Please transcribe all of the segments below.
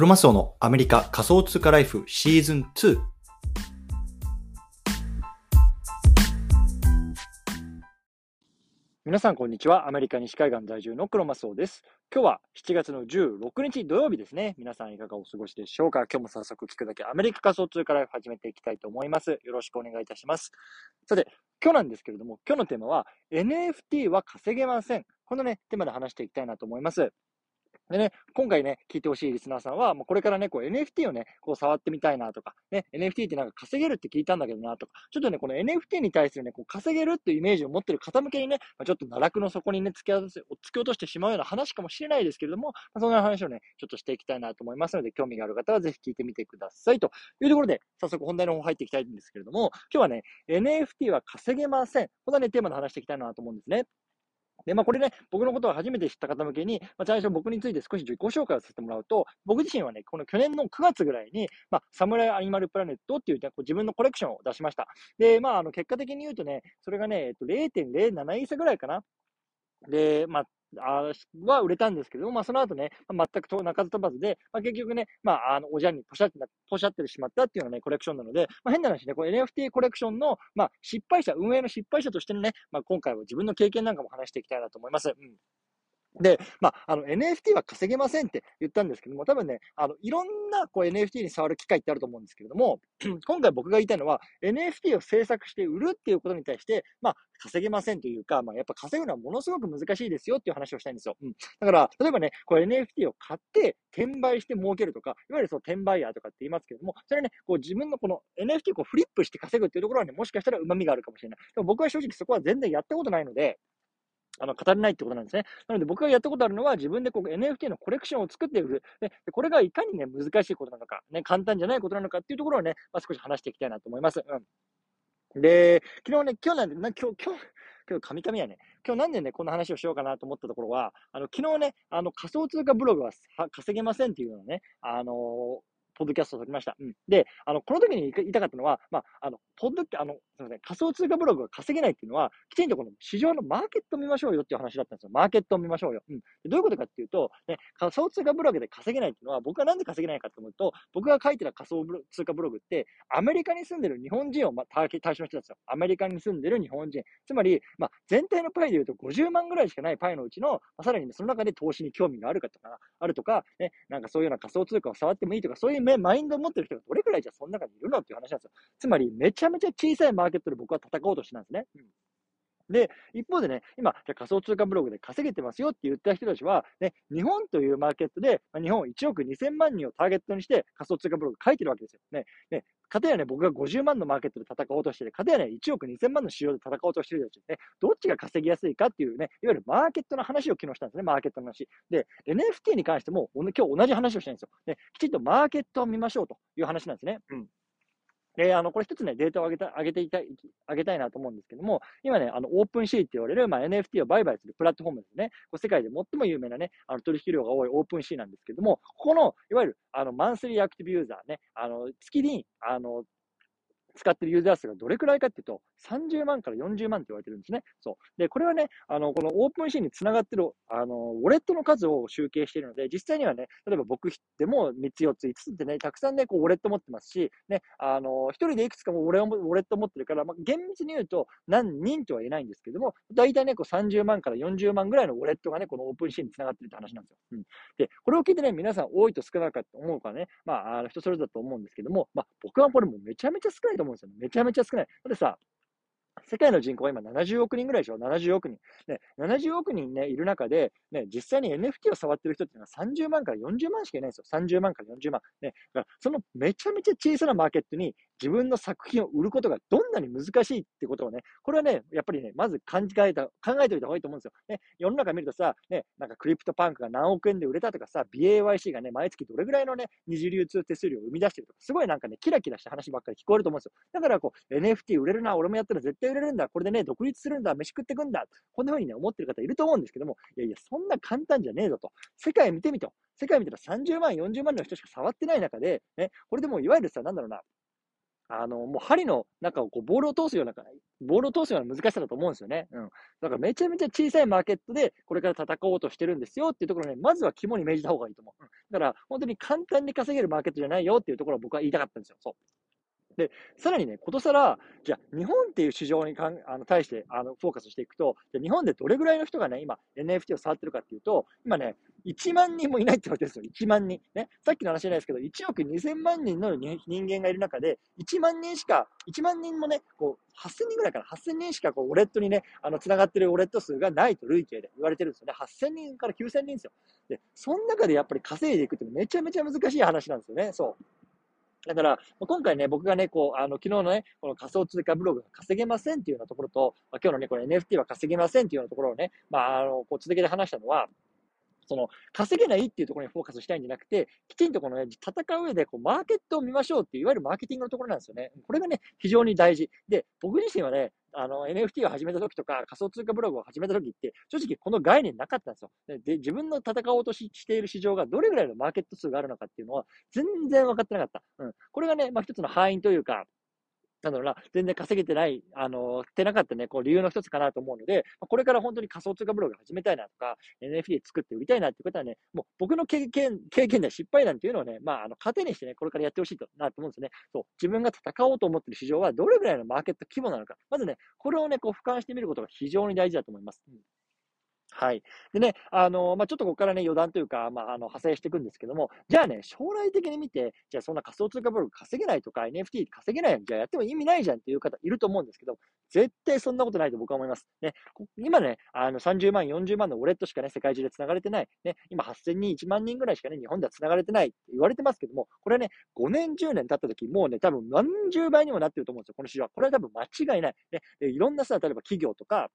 クロマスオのアメリカ仮想通貨ライフシーズン2。皆さん、こんにちは。アメリカ西海岸在住のクロマスオです。今日は7月の16日土曜日ですね。皆さんいかがお過ごしでしょうか？今日も早速聞くだけアメリカ仮想通貨ライフ始めていきたいと思います。よろしくお願いいたします。さて、今日なんですけれども、今日のテーマは NFT は稼げません。このね、テーマで話していきたいなと思います。でね、今回ね、聞いてほしいリスナーさんは、もうこれからね、こう NFT をね、こう触ってみたいなとか、ね、NFT ってなんか稼げるって聞いたんだけどなとか、ちょっとね、この NFT に対するね、こう稼げるっていうイメージを持ってる方向けにね、まあ、ちょっと奈落の底にね、突き落とせ突き落としてしまうような話かもしれないですけれども、まあ、そんな話をね、ちょっとしていきたいなと思いますので、興味がある方はぜひ聞いてみてください。というところで、早速本題の方入っていきたいんですけれども、今日はね、NFT は稼げません。こんなね、テーマで話していきたいなと思うんですね。で、まあ、これね、僕のことを初めて知った方向けに、まあ、最初僕について少し自己紹介をさせてもらうと、僕自身はね、この去年の9月ぐらいに、まあ、サムライアニマルプラネットっていう、ね、自分のコレクションを出しました。で、まあ、あの、結果的に言うとね、それがね、えっと、0.07イーサぐらいかな。で、まあ、あは売れたんですけども、まあ、その後ね、まあ、全くと鳴かず飛ばずで、まあ、結局ね、まあ、あの、おじゃんにポシャってな、ポシャってしまったっていうのがね、コレクションなので、まあ、変な話ね、これ NFT コレクションの、まあ、失敗者、運営の失敗者としてのね、まあ、今回は自分の経験なんかも話していきたいなと思います。うん。で、まあ、あの、NFT は稼げませんって言ったんですけども、多分ね、あの、いろんな、こう、NFT に触る機会ってあると思うんですけれども、今回僕が言いたいのは、NFT を制作して売るっていうことに対して、まあ、稼げませんというか、まあ、やっぱ稼ぐのはものすごく難しいですよっていう話をしたいんですよ。うん。だから、例えばね、こう NFT を買って、転売して儲けるとか、いわゆるその転売ヤーとかって言いますけれども、それはね、こう自分のこの NFT をこうフリップして稼ぐっていうところはね、もしかしたら旨味があるかもしれない。でも僕は正直そこは全然やったことないので、あの、語れないってことなんですね。なので僕がやったことあるのは自分でこう NFT のコレクションを作って売る。で、これがいかにね、難しいことなのか、ね、簡単じゃないことなのかっていうところをね、まあ、少し話していきたいなと思います。うん。で、昨日ね、今日なんで、な今日、今日、今日、カミカミやね。今日なんでね、こんな話をしようかなと思ったところは、あの、昨日ね、あの、仮想通貨ブログは稼げませんっていうのをね、あのーポッドキャストを撮りました。うん。で、あの、この時に言いたかったのは、まあ、あの、ポッドキャ、あの、すみません、仮想通貨ブログが稼げないっていうのは、きちんとこの市場のマーケットを見ましょうよっていう話だったんですよ。マーケットを見ましょうよ。うん。でどういうことかっていうと、ね、仮想通貨ブログで稼げないっていうのは、僕はなんで稼げないかと思うと、僕が書いてた仮想通貨ブログって、アメリカに住んでる日本人を、まあ、対象の人たちですよ。アメリカに住んでる日本人。つまり、まあ、全体のパイで言うと50万ぐらいしかないパイのうちの、まあ、さらにね、その中で投資に興味があるかとか、あるとか、ね、なんかそういうような仮想通貨を触ってもいいとか、そういうマインドを持ってる人がどれくらいじゃその中にいるのっていう話なんですよ。つまり、めちゃめちゃ小さいマーケットで僕は戦おうとしてたんですね。うんで、一方でね、今、じゃ仮想通貨ブログで稼げてますよって言った人たちは、ね、日本というマーケットで、ま、日本1億2000万人をターゲットにして仮想通貨ブログ書いてるわけですよ。ね、ね、かたやね、僕が50万のマーケットで戦おうとしてる、かたやね、1億2000万の市場で戦おうとしてる人たちね、どっちが稼ぎやすいかっていうね、いわゆるマーケットの話を昨日したんですね、マーケットの話。で、NFT に関しても、今日同じ話をしたいんですよ。ね、きちんとマーケットを見ましょうという話なんですね。うん。で、あの、これ一つね、データを上げた、上げていたい、上げたいなと思うんですけども、今ね、あの、 OpenSeaって言われる、まあ、NFT を売買するプラットフォームですね。こう世界で最も有名なね、あの、取引量が多い OpenSea なんですけども、ここの、いわゆる、あの、 monthly active user ね、あの、月に、あの、使ってるユーザー数がどれくらいかっていうと、30万から40万って言われてるんですね。そう。で、これはね、あの、このオープンシーンにつながってる、あの、ウォレットの数を集計しているので、実際にはね、例えば僕でも3つ、4つ、5つってね、たくさんね、こう、ウォレット持ってますし、ね、あの、1人でいくつかもウォレウォレット持ってるから、まあ、厳密に言うと何人とは言えないんですけども、大体ね、こう30万から40万ぐらいのウォレットがね、このオープンシーンにつながってるって話なんですよ。うん。で、これを聞いてね、皆さん多いと少ないかと思うかね、まあ、あの人それぞれだと思うんですけども、まあ、僕はこれもめちゃめちゃ少ないと思うんですよ、めちゃめちゃ少ない。だってさ、世界の人口は今70億人ぐらいでしょ ?70 億人。ね、70億人ね、いる中で、ね、実際に NFT を触ってる人っていうのは30万から40万しかいないんですよ。30万から40万。ね、だからそのめちゃめちゃ小さなマーケットに自分の作品を売ることがどんなに難しいってことをね、これはね、やっぱりね、まず考えた、考えておいた方がいいと思うんですよ。ね、世の中見るとさ、ね、なんか CryptoPunk が何億円で売れたとかさ、BAYC がね、毎月どれぐらいのね、二次流通手数料を生み出してるとか、すごいなんかね、キラキラした話ばっかり聞こえると思うんですよ。だからこう、NFT 売れるな、俺もやったら絶対売れるんだ、これでね、独立するんだ、飯食ってくんだ、こんな風にね、思ってる方いると思うんですけども、いやいや、そんな簡単じゃねえぞと。世界見てみと。世界見たら30万、40万の人しか触ってない中で、ね、これでもういわゆるさ、なんだろうな、あの、もう針の中をこうボールを通すような、ボールを通すような難しさだと思うんですよね。うん。だからめちゃめちゃ小さいマーケットでこれから戦おうとしてるんですよっていうところね、まずは肝に銘じた方がいいと思う。うん、だから本当に簡単に稼げるマーケットじゃないよっていうところを僕は言いたかったんですよ。そう。で、さらにね、ことさら、じゃあ、日本っていう市場にかんあの対してあのフォーカスしていくと、じゃ日本でどれぐらいの人がね、今、NFT を触ってるかっていうと、今ね、1万人もいないって言われてるんですよ。1万人。ね。さっきの話じゃないですけど、1億2000万人の人間がいる中で、1万人しか、1万人もね、こう、8000人ぐらいかな、8000人しかこう、ウォレットにね、あの、繋がってるウォレット数がないと累計で言われてるんですよね。8000人から9000人ですよ。で、その中でやっぱり稼いでいくってめちゃめちゃ難しい話なんですよね。そう。だから、今回ね、僕がね、こう、あの、昨日のね、この仮想通貨ブログが稼げませんっていうようなところと、まあ、今日のね、この NFT は稼げませんっていうようなところをね、まあ、あの、こう、続けて話したのは、その、稼げないっていうところにフォーカスしたいんじゃなくて、きちんとこのね、戦う上で、こう、マーケットを見ましょうっていう、いわゆるマーケティングのところなんですよね。これがね、非常に大事。で、僕自身はね、あの、NFT を始めた時とか、仮想通貨ブログを始めた時って、正直この概念なかったんですよ。で、自分の戦おうとしている市場がどれぐらいのマーケット数があるのかっていうのは、全然分かってなかった。うん。これがね、まあ一つの敗因というか、なんだろうな、全然稼げてない、あの、てなかったね、こう理由の一つかなと思うので、これから本当に仮想通貨ブログ始めたいなとか、NFT 作って売りたいなっていう方はね、もう僕の経験、経験で失敗談っていうのをね、まあ、あの、糧にしてね、これからやってほしいとなと思うんですよね。そう。自分が戦おうと思ってる市場はどれぐらいのマーケット規模なのか。まずね、これをね、こう俯瞰してみることが非常に大事だと思います。うんはい。でね、あの、まあ、ちょっとここからね、余談というか、まあ、あの、派生していくんですけども、じゃあね、将来的に見て、じゃあそんな仮想通貨ブログ稼げないとか、NFT 稼げないやん、じゃあやっても意味ないじゃんっていう方いると思うんですけど、絶対そんなことないと僕は思います。ね、今ね、あの、30万、40万のウォレットしかね、世界中で繋がれてない。ね、今8000人、1万人ぐらいしかね、日本では繋がれてないって言われてますけども、これね、5年、10年経った時、もうね、多分何十倍にもなってると思うんですよ、この市場は。これは多分間違いない。ね、いろんなさ、例えば企業とか、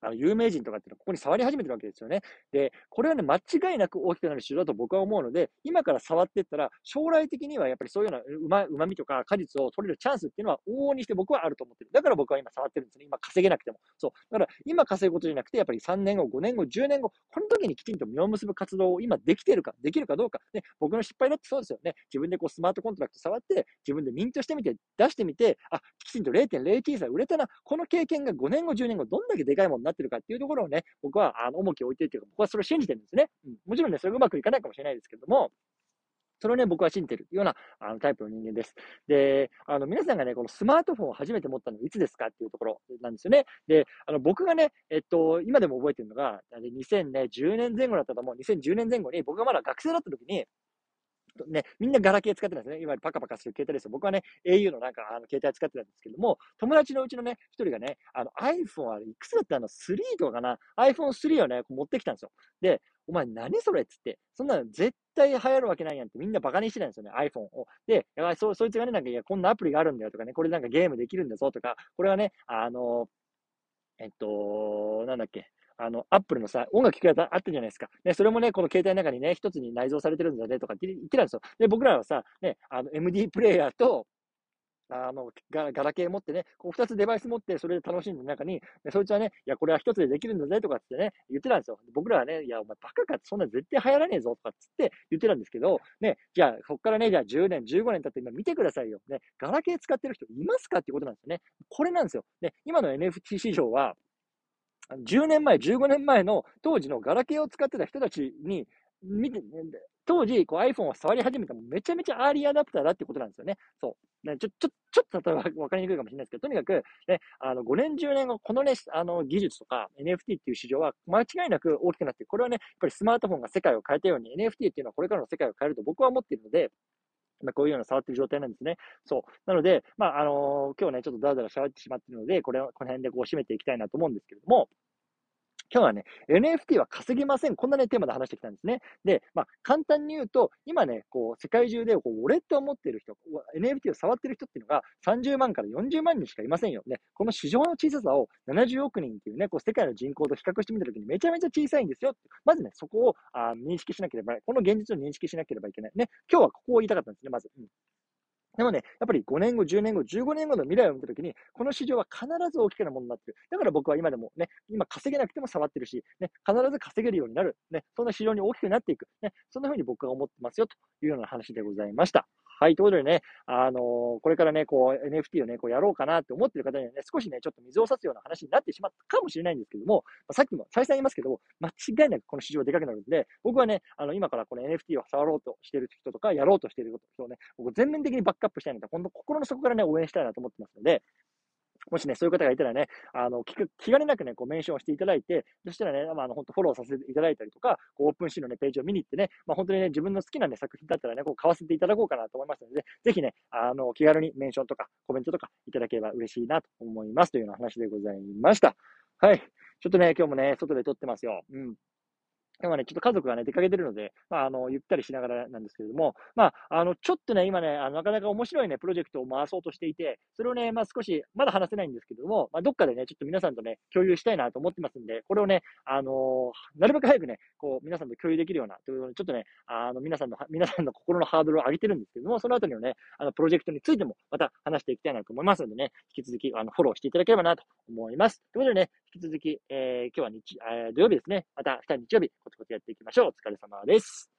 あの、有名人とかっていうのはここに触り始めてるわけですよね。で、これはね、間違いなく大きくなる市場だと僕は思うので、今から触っていったら、将来的にはやっぱりそういうようなうま、旨味とか果実を取れるチャンスっていうのは往々にして僕はあると思ってる。だから僕は今触ってるんですね。今稼げなくても。そう。だから今稼ぐことじゃなくて、やっぱり3年後、5年後、10年後、この時にきちんと実を結ぶ活動を今できてるか、できるかどうか。ね、僕の失敗だってそうですよね。自分でこうスマートコントラクト触って、自分でミントしてみて、出してみて、あ、きちんと0.09歳売れたな。この経験が5年後、10年後、どんだけでかいものになってるかっていうところをね、僕は、あの、重きを置いてるというか、僕はそれを信じてるんですね。うん。もちろんね、それがうまくいかないかもしれないですけども、それをね、僕は信じてるようなあのタイプの人間です。で、あの、皆さんがね、このスマートフォンを初めて持ったのはいつですかっていうところなんですよね。で、あの、僕がね、えっと、今でも覚えてるのが、2010年前後だったと思う。2010年前後に、僕がまだ学生だった時に、ね、みんなガラケー使ってたんですね。いわゆるパカパカする携帯ですよ。僕はね、au のなんか、あの、携帯使ってたんですけども、友達のうちのね、一人がね、あの、iPhone はいくつだったの ?3 とかかな ?iPhone3 をね、持ってきたんですよ。で、お前何それっつって、そんなの絶対流行るわけないやんってみんなバカにしてたんですよね、iPhone を。で、やそそいつがね、なんか、いや、こんなアプリがあるんだよとかね、これなんかゲームできるんだぞとか、これはね、あの、えっと、なんだっけ、あの、アップルのさ、音楽聴くやつあったじゃないですか。ね、それもね、この携帯の中にね、一つに内蔵されてるんだねとかって言ってたんですよ。で、僕らはさ、ね、あの、MD プレイヤーと、あの、ガガラケー持ってね、こう二つデバイス持って、それで楽しんでる中に、そいつはね、いや、これは一つでできるんだぜとかってね、言ってたんですよ。僕らはね、いや、お前バカかって、そんな絶対流行らねえぞとかつって言ってたんですけど、ね、じゃあ、そっからね、じゃあ10年、15年経って今見てくださいよ。ね、ガラケー使ってる人いますか？っていうことなんですよね。これなんですよ。ね、今の NFT 市場は、10年前、15年前の当時のガラケーを使ってた人たちに、見て、当時、こう iPhone を触り始めためちゃめちゃアーリーアダプターだってことなんですよね。そう。ね、ちょ、ちょ、ちょっと例えば分かりにくいかもしれないですけど、とにかく、ね、あの、5年、10年後、このね、あの、技術とか NFT っていう市場は間違いなく大きくなって、これはね、やっぱりスマートフォンが世界を変えたように NFT っていうのはこれからの世界を変えると僕は思っているので、まあ、こういうような触ってる状態なんですね。そう。なので、まあ、あのー、今日ね、ちょっとダラダラ喋ってしまってるので、これを、この辺でこう締めていきたいなと思うんですけれども、今日はね、NFT は稼げません。こんなね、テーマで話してきたんですね。で、まあ、簡単に言うと、今ね、こう、世界中でこうウォレットを持ってる人、NFT を触ってる人っていうのが30万から40万人しかいませんよ。ね、この市場の小ささを70億人っていうね、こう、世界の人口と比較してみたときにめちゃめちゃ小さいんですよ。まずね、そこをあ認識しなければ、この現実を認識しなければいけない。ね、今日はここを言いたかったんですね、まず。うんでもね、やっぱり5年後、10年後、15年後の未来を見たときに、この市場は必ず大きくなものになってる。だから僕は今でもね、今稼げなくても触ってるし、ね、必ず稼げるようになる。ね、そんな市場に大きくなっていく。ね、そんな風に僕は思ってますよ、というような話でございました。はい。ということでね、あのー、これからね、こう、NFT をね、こうやろうかなって思ってる方にはね、少しね、ちょっと水を差すような話になってしまったかもしれないんですけども、まあ、さっきも再三言いますけど、間違いなくこの市場でかくなるんで、僕はね、あの、今からこの NFT を触ろうとしてる人とか、やろうとしてる人をね、僕全面的にバックアップしたいので、本当心の底からね、応援したいなと思ってますので、もしね、そういう方がいたらね、あの、気気兼ねなくね、こう、メンションをしていただいて、そしたらね、まあ、あの、本当フォローさせていただいたりとか、こう、オープンシーンのね、ページを見に行ってね、まあ、本当にね、自分の好きなね、作品だったらね、こう、買わせていただこうかなと思いますので、ぜひね、あの、気軽にメンションとか、コメントとかいただければ嬉しいなと思いますというような話でございました。はい。ちょっとね、今日もね、外で撮ってますよ。うん。今ね、ちょっと家族がね、出かけてるので、まあ、あの、ゆったりしながらなんですけれども、まあ、あの、ちょっとね、今ね、あのなかなか面白いね、プロジェクトを回そうとしていて、それをね、まあ、少し、まだ話せないんですけども、まあ、どっかでね、ちょっと皆さんとね、共有したいなと思ってますんで、これをね、あのー、なるべく早くね、こう、皆さんと共有できるような、ということで、ちょっとね、あの、皆さんの、皆さんの心のハードルを上げてるんですけども、その後にはね、あの、プロジェクトについても、また話していきたいなと思いますのでね、引き続き、あの、フォローしていただければなと思います。ということでね、引き続き、えー、今日は日、えー、土曜日ですね、また明日日曜日、コツコツやっていきましょう。お疲れ様です。